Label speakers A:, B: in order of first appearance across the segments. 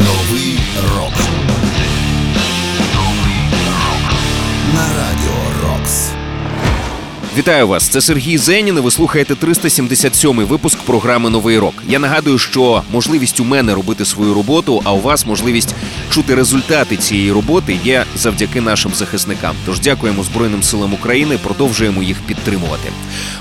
A: Новий рок.
B: Вітаю вас! Це Сергій Зенін. і Ви слухаєте 377-й випуск програми Новий рок. Я нагадую, що можливість у мене робити свою роботу, а у вас можливість чути результати цієї роботи є завдяки нашим захисникам. Тож дякуємо Збройним силам України, продовжуємо їх підтримувати.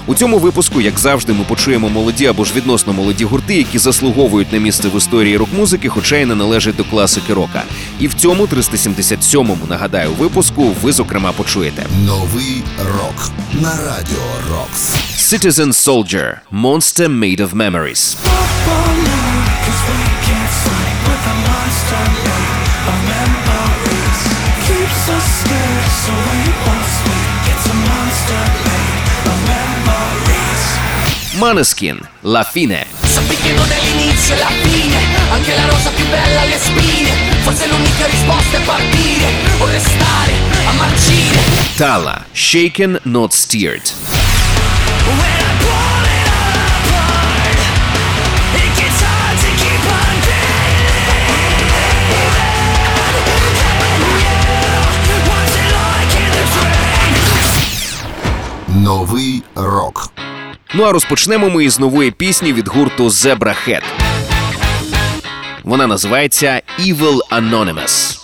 B: У цьому випуску, як завжди, ми почуємо молоді або ж відносно молоді гурти, які заслуговують на місце в історії рок-музики, хоча й не належать до класики рока. І в цьому 377-му, нагадаю, випуску ви зокрема почуєте.
A: Новий рок. На
B: Citizen Soldier, Monster Made of Memories. Maneskin, La Fine.
C: Sappi che non è l'inizio la fine, anche la rosa più bella le spine, forse l'unica risposta è partire.
B: Tala – Shaken Not Steered.
A: Новий рок.
B: Ну а розпочнемо ми із нової пісні від гурту Zebra Head. Вона називається Evil Anonymous.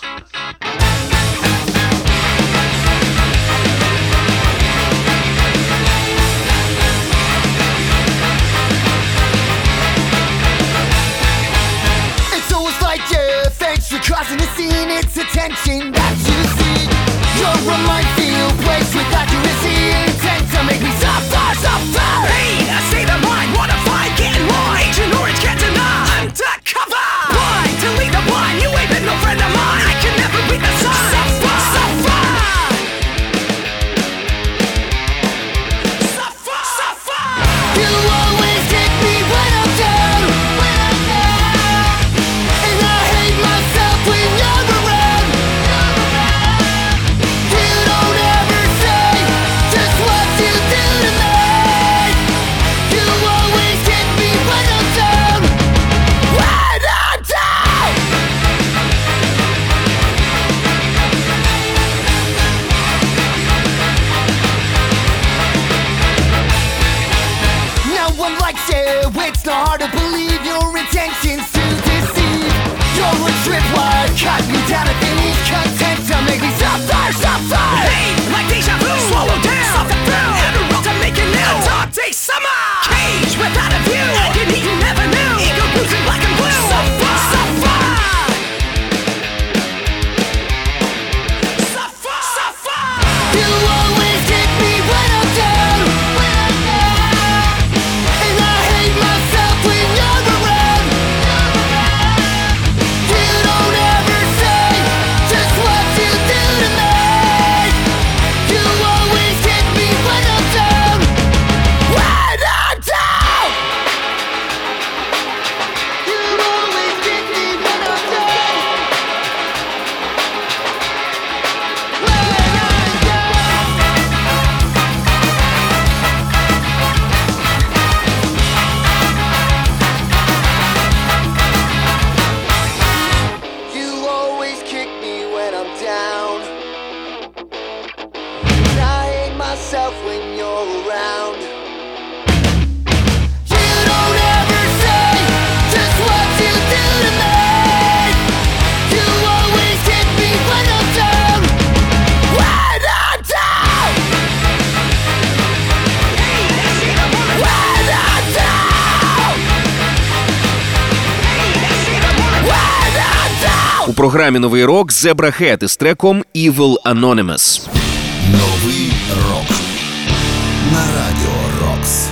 B: Програмі Новий рок Head із треком Evil Anonymous.
A: Новий рок. На радіо Рокс.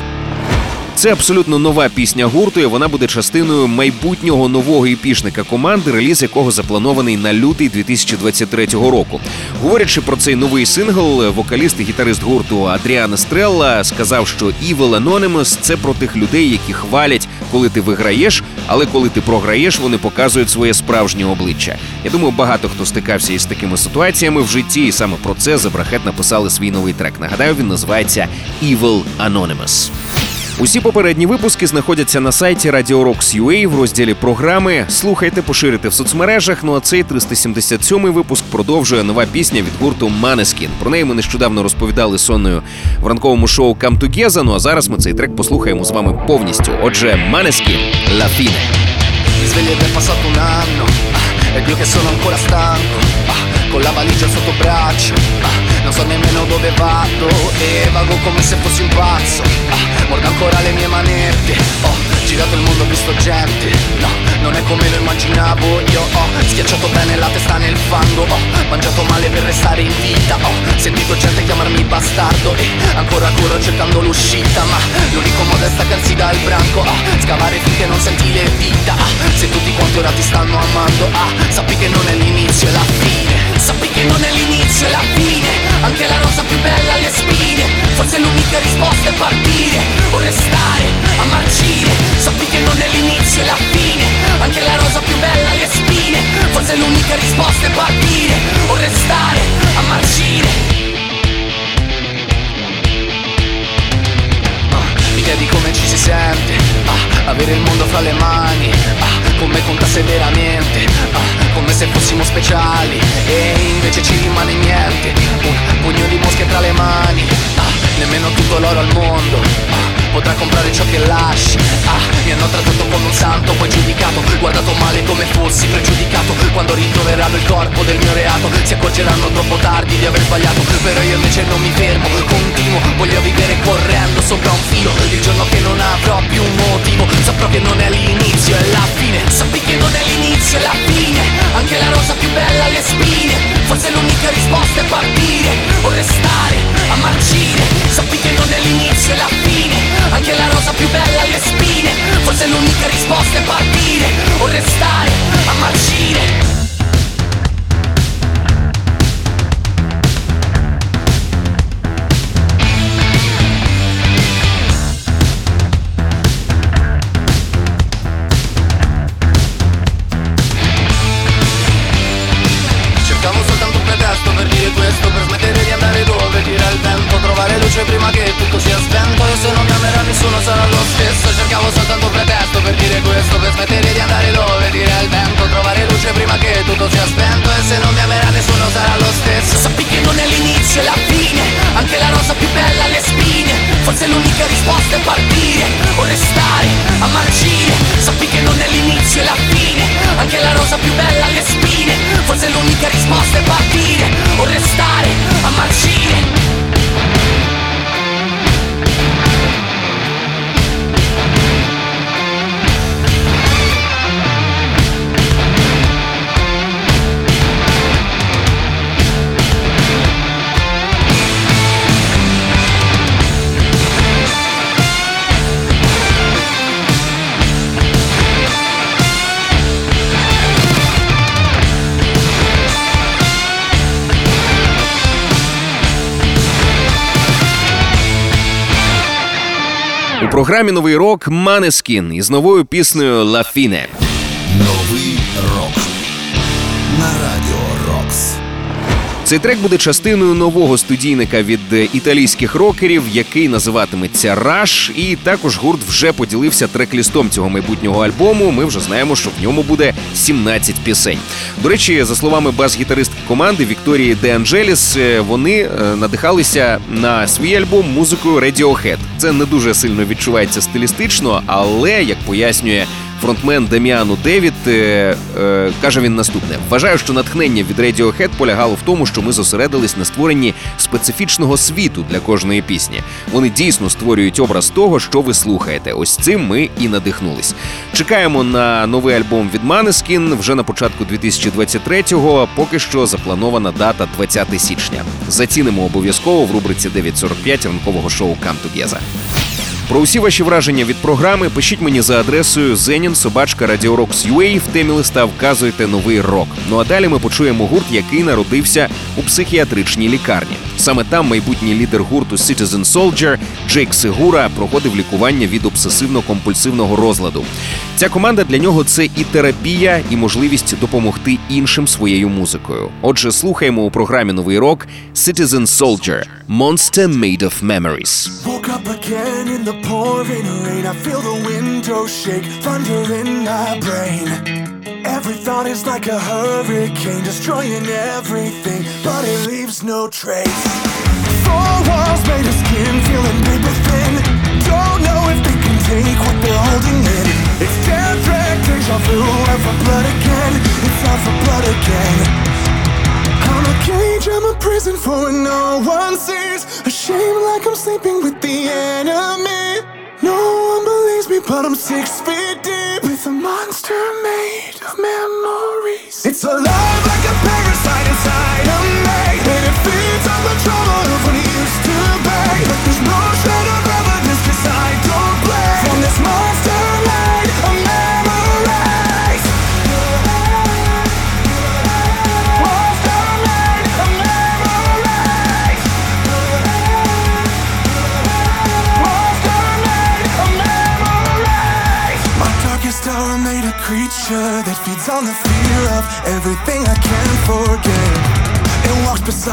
B: Це абсолютно нова пісня гурту, і вона буде частиною майбутнього нового епішника команди, реліз якого запланований на лютий 2023 року. Говорячи про цей новий сингл, вокаліст і гітарист гурту Адріан Стрелла сказав, що Evil Anonymous – це про тих людей, які хвалять, коли ти виграєш, але коли ти програєш, вони показують своє справжнє обличчя. Я думаю, багато хто стикався із такими ситуаціями в житті, і саме про це Забрахет написали свій новий трек. Нагадаю, він називається Evil Anonymous. Усі попередні випуски знаходяться на сайті Radio Rocks.ua в розділі програми. Слухайте, поширите в соцмережах. Ну а цей 377-й випуск продовжує нова пісня від гурту Maneskin. Про неї ми нещодавно розповідали сонною в ранковому шоу Come Together, Ну а зараз ми цей трек послухаємо з вами повністю. Отже, Maneskin – La Fine.
D: Mi svegli ed è passato un anno Ed io che sono ancora stanco ah, Con la valigia sotto braccio. Ah, Non so nemmeno dove vado E vago come se fossi un pazzo. Ah, Mordo ancora le mie manette. Ho girato il mondo, visto gente. No, non è come lo immaginavo Io. Ho schiacciato bene la testa nel fango. Ho mangiato male per restare in vita. Ho sentito gente chiamarmi bastardo E ancora corro cercando l'uscita. Ma l'unico modo è staccarsi dal branco. Scavare finché non senti le dita. Ah, Se tutti quanti ora ti stanno amando. Ah, Sappi che non è l'inizio, è la fine Sappi che non è l'inizio, è la fine. Anche la rosa più bella ha le spine. Forse l'unica risposta è partire. O restare a marcire. Sappi che non è l'inizio, è la fine. Anche la rosa più bella ha le spine. Forse l'unica risposta è partire. O restare a marcire Mi chiedi come ci si sente. Ah, Avere il mondo fra le mani. Ah, Con me contasse veramente. Ah, Come se fossimo speciali. E invece ci rimane niente. Un pugno di mosche tra le mani. Ah, Nemmeno tutto l'oro al mondo Potrà comprare ciò che lasci. Ah, Mi hanno trattato come un santo Poi giudicato Guardato male come fossi pregiudicato Quando ritroveranno il corpo del mio reato Si accorgeranno troppo tardi di aver sbagliato Però io invece non mi fermo Continuo Voglio vivere correndo sopra un filo Il giorno che non avrò più un motivo Saprò che non è l'inizio, è la fine Sappi che non è l'inizio, è la fine Anche la rosa più bella ha le spine Forse l'unica risposta è partire O restare a marcire Sappi che non è l'inizio, è la fine Anche la rosa più bella ha le spine. Forse l'unica risposta è partire. O restare a marcire
B: Must програмі Новий рок Манескін із новою піснею Лафіне.
A: Новий рок
B: Цей трек буде частиною нового студійника від е, італійських рокерів, який називатиметься Rush. І також гурт вже поділився трек-лістом цього майбутнього альбому. Ми вже знаємо, що в ньому буде 17 пісень. До речі, за словами бас-гітаристки команди Вікторії Де Анджеліс, е, вони е, надихалися на свій альбом музикою Radiohead. Це не дуже сильно відчувається стилістично, але як пояснює фронтмен Деміану Девід е, е, каже він наступне: вважаю, що натхнення від Radiohead полягало в тому, що ми зосередились на створенні специфічного світу для кожної пісні. Вони дійсно створюють образ того, що ви слухаєте. Ось цим ми і надихнулись. Чекаємо на новий альбом від Maneskin вже на початку 2023-го. Поки що запланована дата 20 січня. Зацінимо обов'язково в рубриці 9.45 ранкового шоу Come Together. Про усі ваші враження від програми пишіть мені за адресою zenin.radiorocks.ua в темі листа вказуйте новий рок. Ну а далі ми почуємо гурт, який народився у психіатричній лікарні. Саме там майбутній лідер гурту Citizen Soldier Джейк Сигура проходив лікування від обсесивно-компульсивного розладу. Ця команда для нього це і терапія, і можливість допомогти іншим своєю музикою. Отже, слухаємо у програмі Новий рок Citizen Soldier – Monster Made of Memories.
E: Up again in the pouring rain. I feel the window shake, thunder in my brain. Every thought is like a hurricane, destroying everything, but it leaves no trace. Four walls made of skin, feeling paper thin. Don't know if they can take what they're holding in. It's death deja vu, out for blood again. It's out for blood again. Cage, I'm a prison for when no one sees. A shame like I'm sleeping with the enemy. No one believes me, but I'm six feet deep with a monster made of memories. It's alive like a parasite inside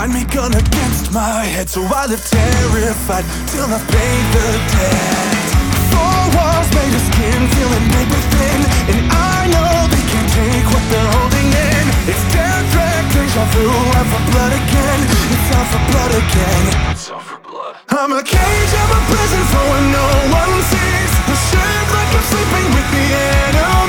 E: beside me, gun against my head, so I live terrified till I pay the debt. Four walls made of skin, feeling big within, and I know they can't take what they're holding in. It's death threat, deja vu, out for blood again. It's out for blood again. It's all for blood I'm a cage, I'm a prison for when no one sees. The shame like I'm sleeping with the enemy.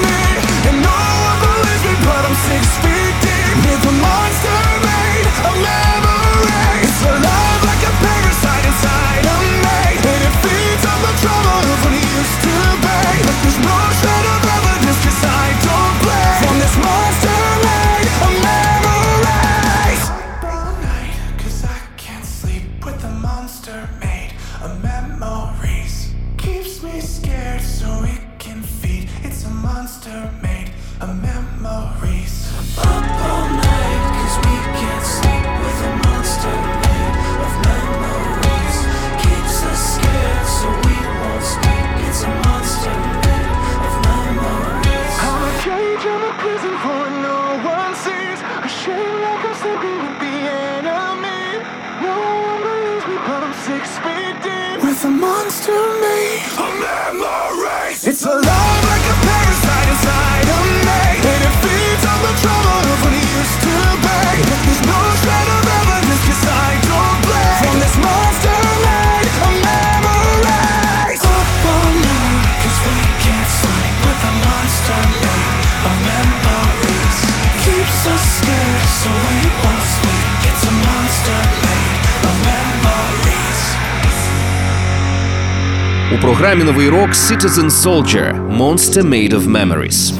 B: У програмі новий рок Citizen Soldier Monster Made of Memories.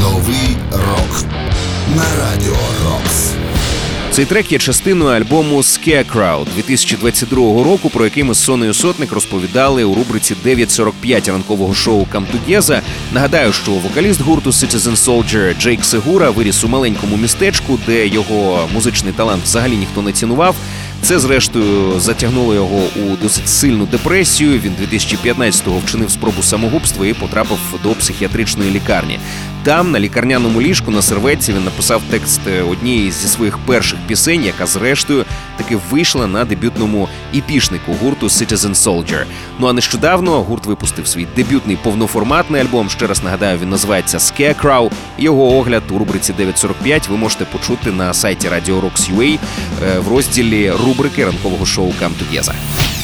A: Новий рок на радіо Рокс.
B: Цей трек є частиною альбому Scarecrow 2022 року, про який ми з Сонею Сотник розповідали у рубриці 9.45 ранкового шоу Камтугєза. Нагадаю, що вокаліст гурту Citizen Soldier Джейк Сегура виріс у маленькому містечку, де його музичний талант взагалі ніхто не цінував. Це, зрештою, затягнуло його у досить сильну депресію. Він 2015-го вчинив спробу самогубства і потрапив до психіатричної лікарні. Там, на лікарняному ліжку на серветці, він написав текст е, однієї зі своїх перших пісень, яка зрештою таки вийшла на дебютному іпішнику гурту Citizen Soldier. Ну а нещодавно гурт випустив свій дебютний повноформатний альбом. Ще раз нагадаю, він називається Scarecrow. Його огляд у рубриці 945 ви можете почути на сайті Radio Rocks UA е, в розділі рубрики ранкового шоу Come Together.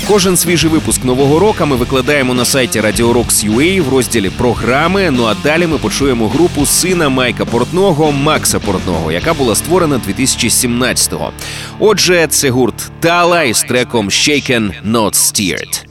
B: Кожен свіжий випуск нового року ми викладаємо на сайті Radio Rocks UA в розділі програми. Ну а далі ми почуємо групу сина Майка Портного Макса Портного, яка була створена 2017-го. Отже, це гурт Тала із треком Shaken Not Steered.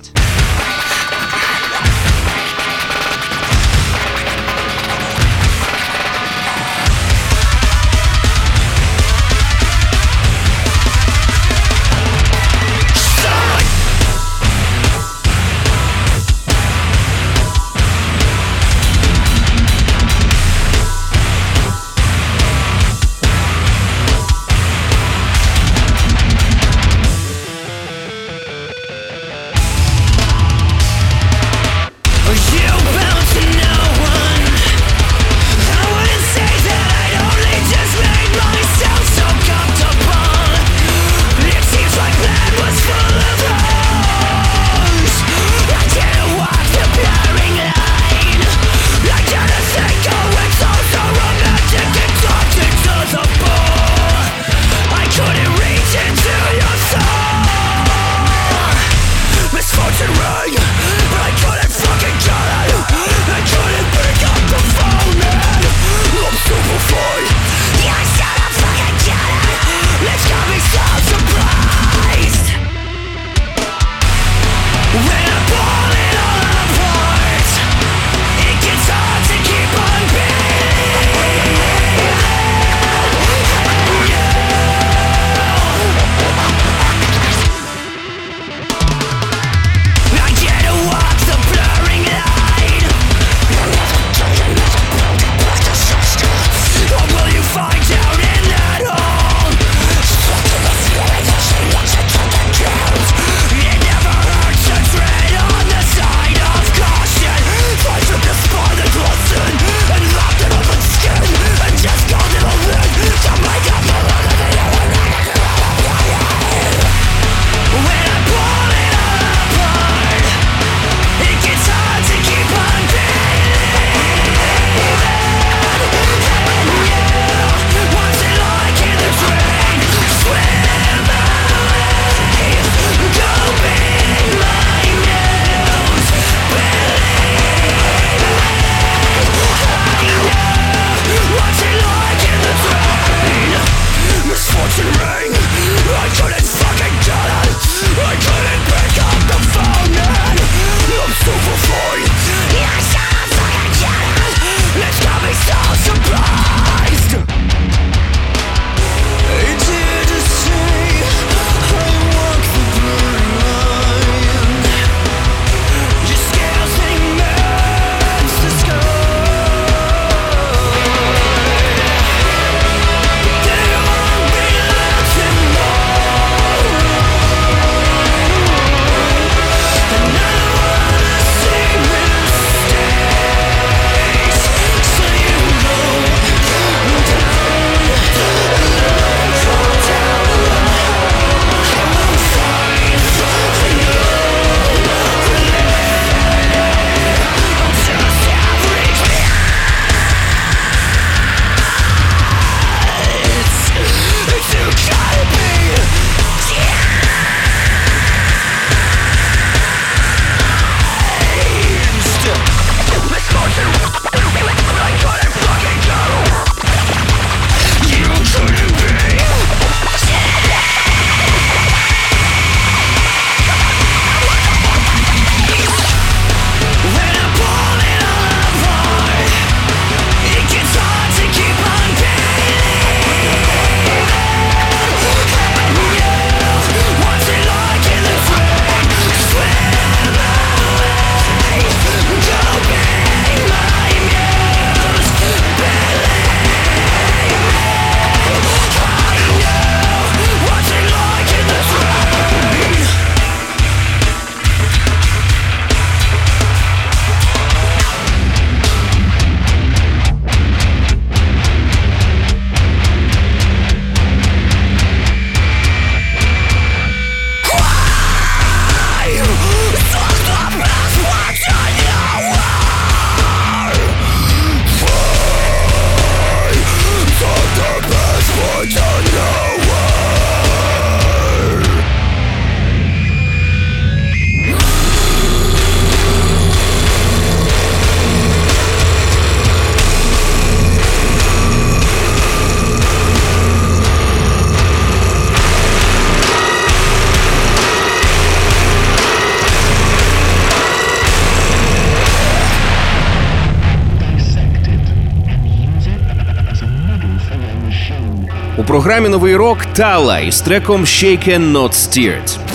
B: Програмі новий рок Тала із треком Shaken Not Steered.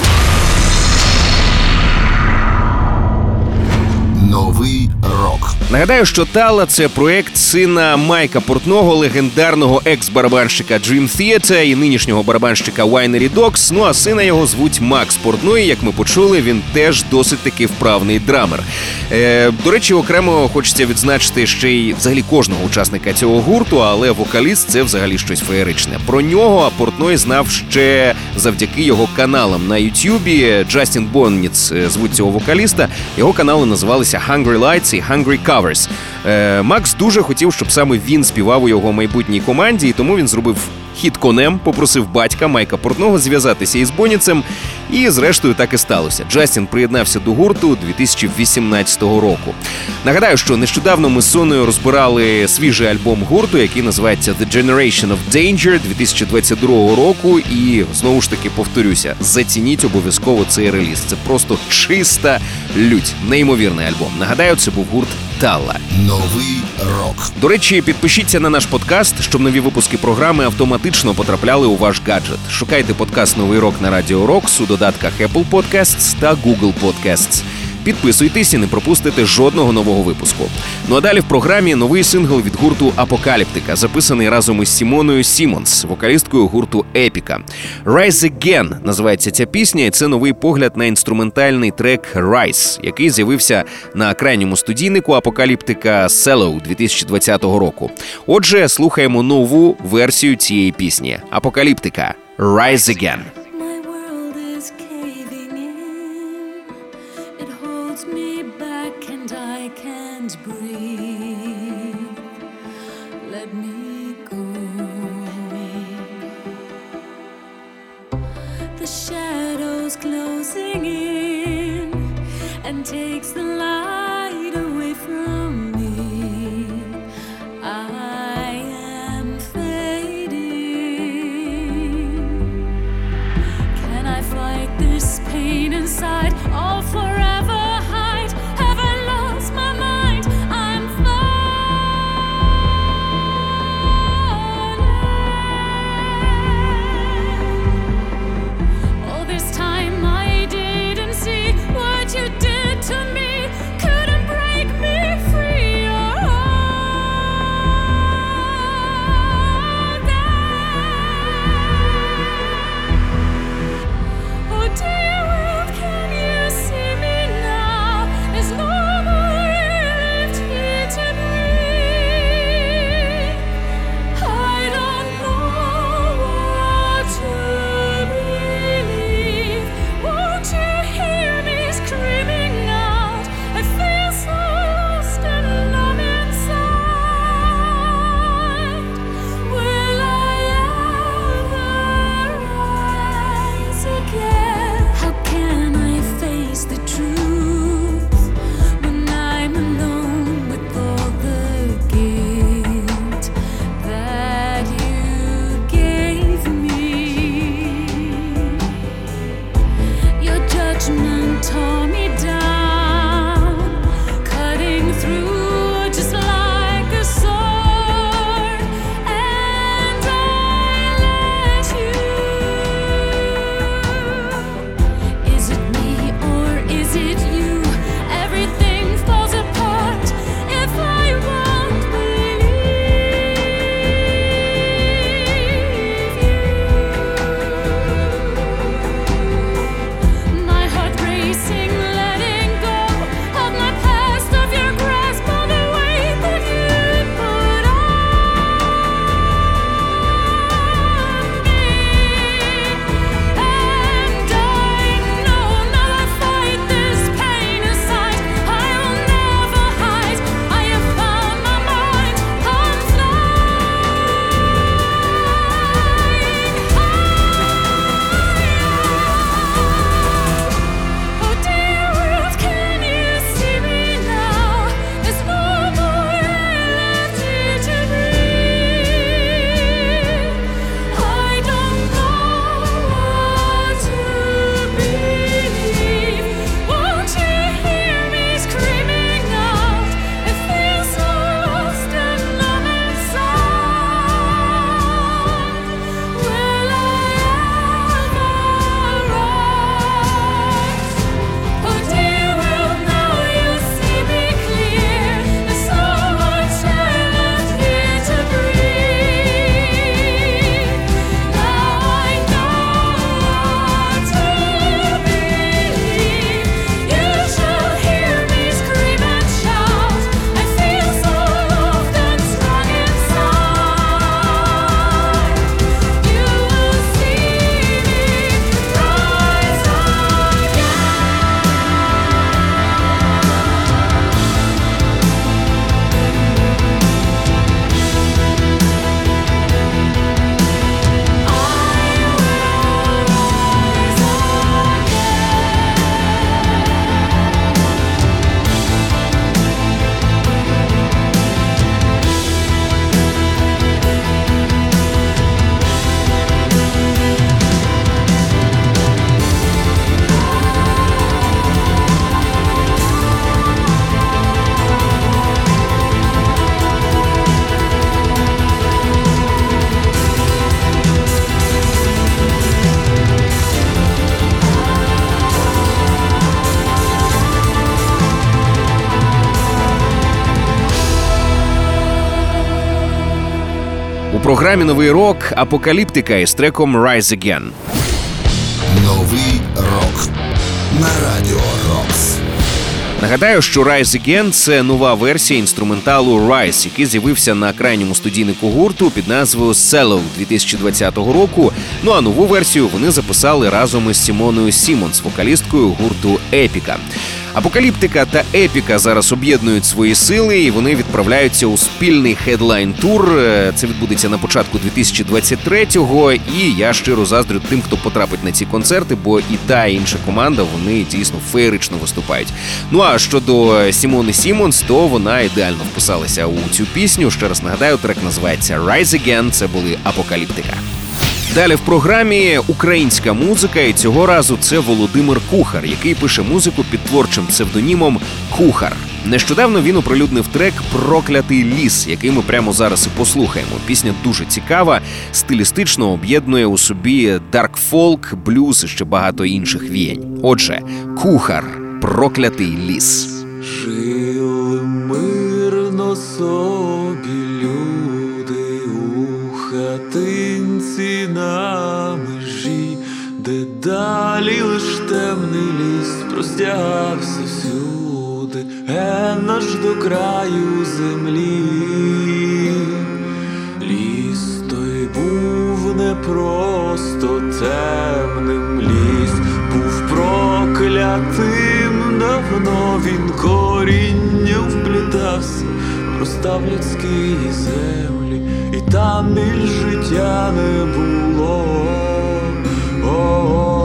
B: Нагадаю, що Тала це проект сина Майка Портного, легендарного екс-барабанщика Dream Theater і нинішнього барабанщика Winery Dogs. Ну а сина його звуть Макс Портной. Як ми почули, він теж досить таки вправний драмер. Е, до речі, окремо хочеться відзначити ще й взагалі кожного учасника цього гурту, але вокаліст це взагалі щось феєричне. Про нього Портной знав ще завдяки його каналам на Ютубі. Джастін Бонніц е, звуть цього вокаліста. Його канали називалися Hungry Lights і Hungry Covers. Е, Макс дуже хотів, щоб саме він співав у його майбутній команді, і тому він зробив хід конем, попросив батька Майка Портного зв'язатися із Боніцем. І зрештою так і сталося. Джастін приєднався до гурту 2018 року. Нагадаю, що нещодавно ми з Соною розбирали свіжий альбом гурту, який називається The Generation of Danger 2022 року. І знову ж таки повторюся: зацініть обов'язково цей реліз. Це просто чиста лють. Неймовірний альбом. Нагадаю, це був гурт Талла.
A: Новий рок.
B: До речі, підпишіться на наш подкаст, щоб нові випуски програми автоматично потрапляли у ваш гаджет. Шукайте подкаст Новий рок на Радіо Рокс у додатках Apple Podcasts та Google Podcasts. Підписуйтесь і не пропустите жодного нового випуску. Ну а далі в програмі новий сингл від гурту Апокаліптика, записаний разом із Сімоною Сімонс, вокалісткою гурту Епіка. Rise Again називається ця пісня, і це новий погляд на інструментальний трек Rise, який з'явився на крайньому студійнику Апокаліптика Cello 2020 року. Отже, слухаємо нову версію цієї пісні Апокаліптика Rise Again.
F: The shadows closing in and takes the
B: програмі новий рок Апокаліптика із треком Rise Again.
A: Новий рок на радіо Рокс.
B: Нагадаю, що Rise Again – це нова версія інструменталу Rise, який з'явився на крайньому студійнику гурту під назвою Cell-0 2020 року. Ну а нову версію вони записали разом із Сімоною Сімонс, вокалісткою гурту Епіка. Апокаліптика та Епіка зараз об'єднують свої сили, і вони відправляються у спільний хедлайн-тур. Е, Це відбудеться на початку 2023-го. І я щиро заздрю тим, хто потрапить на ці концерти, бо і та і інша команда вони дійсно феєрично виступають. Ну а щодо Сімони Сімонс, то вона ідеально вписалася у цю пісню. Ще раз нагадаю, трек називається Rise Again. Це були Апокаліптика. Далі в програмі українська музика, і цього разу це Володимир Кухар, який пише музику під творчим псевдонімом Кухар. Нещодавно він оприлюднив трек Проклятий ліс, який ми прямо зараз і послухаємо. Пісня дуже цікава, стилістично об'єднує у собі dark folk, блюз і ще багато інших віянь. Отже, кухар, проклятий ліс.
G: Жили мирно собі далі лиш темний ліс простягався всюди, ген аж до краю землі. Ліс той був не просто темним, ліс був проклятим, давно він коріння вплітався, ростав людські землі, і там біль життя не було. oh.
B: oh.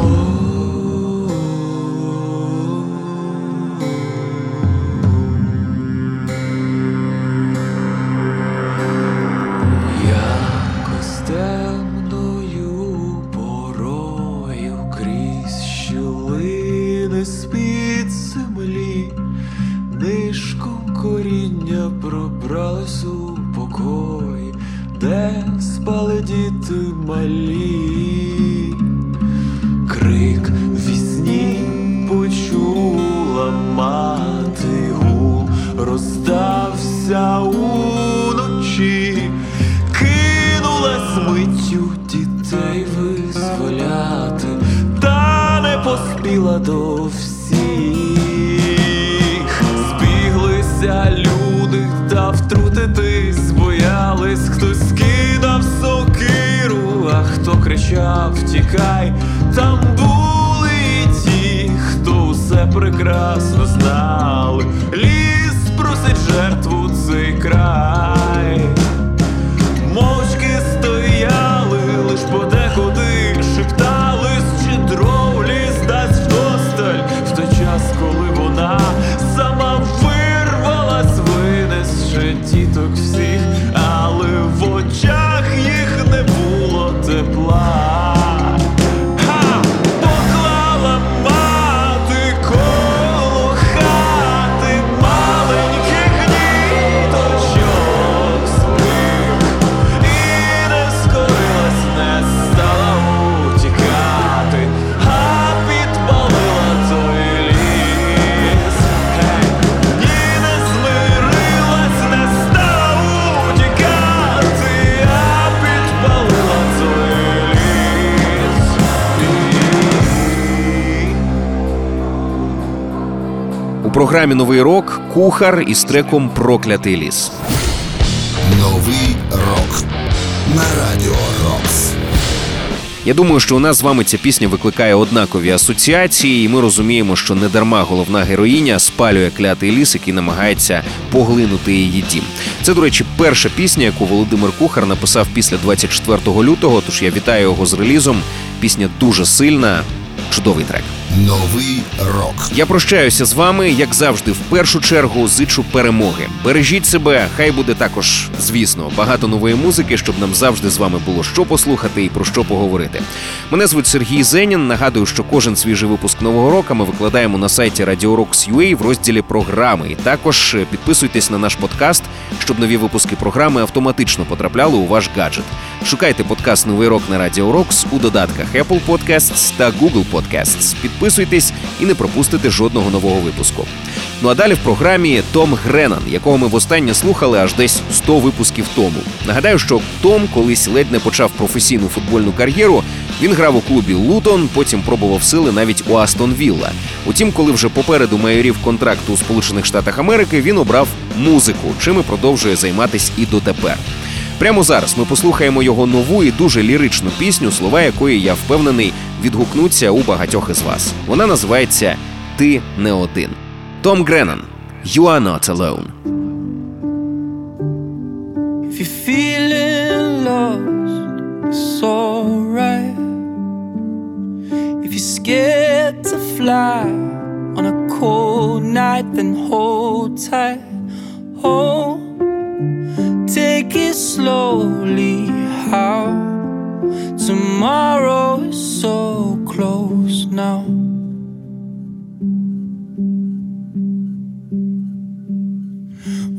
B: Програмі Новий рок Кухар із треком Проклятий ліс.
A: Новий рок на радіо Рокс.
B: Я думаю, що у нас з вами ця пісня викликає однакові асоціації, і ми розуміємо, що недарма головна героїня спалює клятий ліс, який намагається поглинути її дім. Це, до речі, перша пісня, яку Володимир Кухар написав після 24 лютого. Тож я вітаю його з релізом. Пісня дуже сильна, чудовий трек.
A: Новий рок.
B: Я прощаюся з вами, як завжди, в першу чергу зичу перемоги. Бережіть себе, хай буде також, звісно, багато нової музики, щоб нам завжди з вами було що послухати і про що поговорити. Мене звуть Сергій Зенін. Нагадую, що кожен свіжий випуск нового року ми викладаємо на сайті Radio Rocks.ua в розділі програми. І також е, підписуйтесь на наш подкаст, щоб нові випуски програми автоматично потрапляли у ваш гаджет. Шукайте подкаст Новий рок на Radio Rocks у додатках Apple Podcasts та Google Podcasts. Підписуйтесь і не пропустите жодного нового випуску. Ну а далі в програмі Том Гренан, якого ми востаннє слухали аж десь 100 випусків тому. Нагадаю, що Том колись ледь не почав професійну футбольну кар'єру. Він грав у клубі Лутон, потім пробував сили навіть у Астон Вілла. Утім, коли вже попереду майорів контракту у Сполучених Штатах Америки, він обрав музику, чим і продовжує займатись і дотепер. Прямо зараз ми послухаємо його нову і дуже ліричну пісню, слова якої я впевнений відгукнуться у багатьох із вас. Вона називається Ти не один. Том Греннан You are not alone.
H: If you're feeling lost, it's alright. If you're scared to fly on a cold night, then hold tight. Oh, take it slowly. How tomorrow is so close now.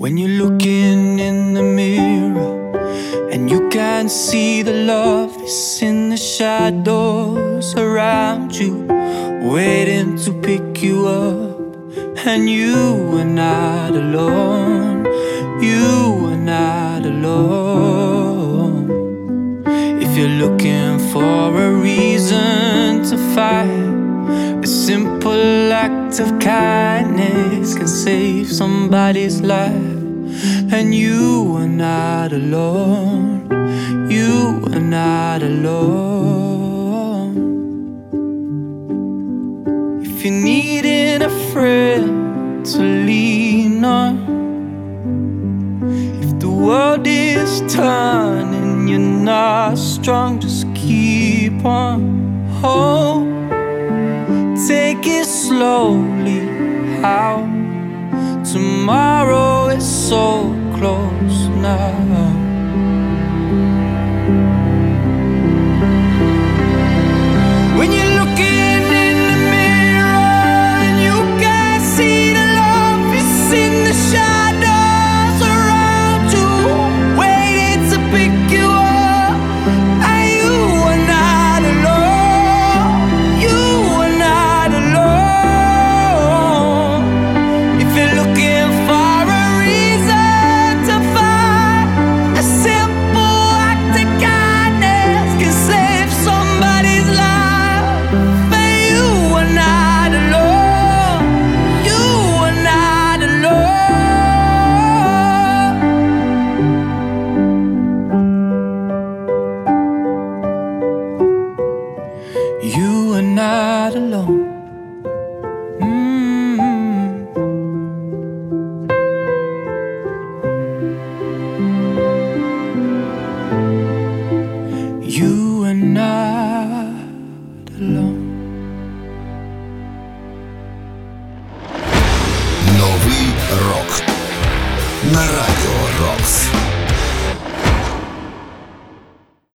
H: When you're looking in the mirror and you can't see the love is in the shadows around you, waiting to pick you up. And you are not alone, you are not alone. You're looking for a reason to fight, a simple act of kindness can save somebody's life. And you are not alone. You are not alone. If you're needing a friend to lean on, if the world is turning, not strong, just keep on. Oh, take it slowly. How tomorrow is so close now.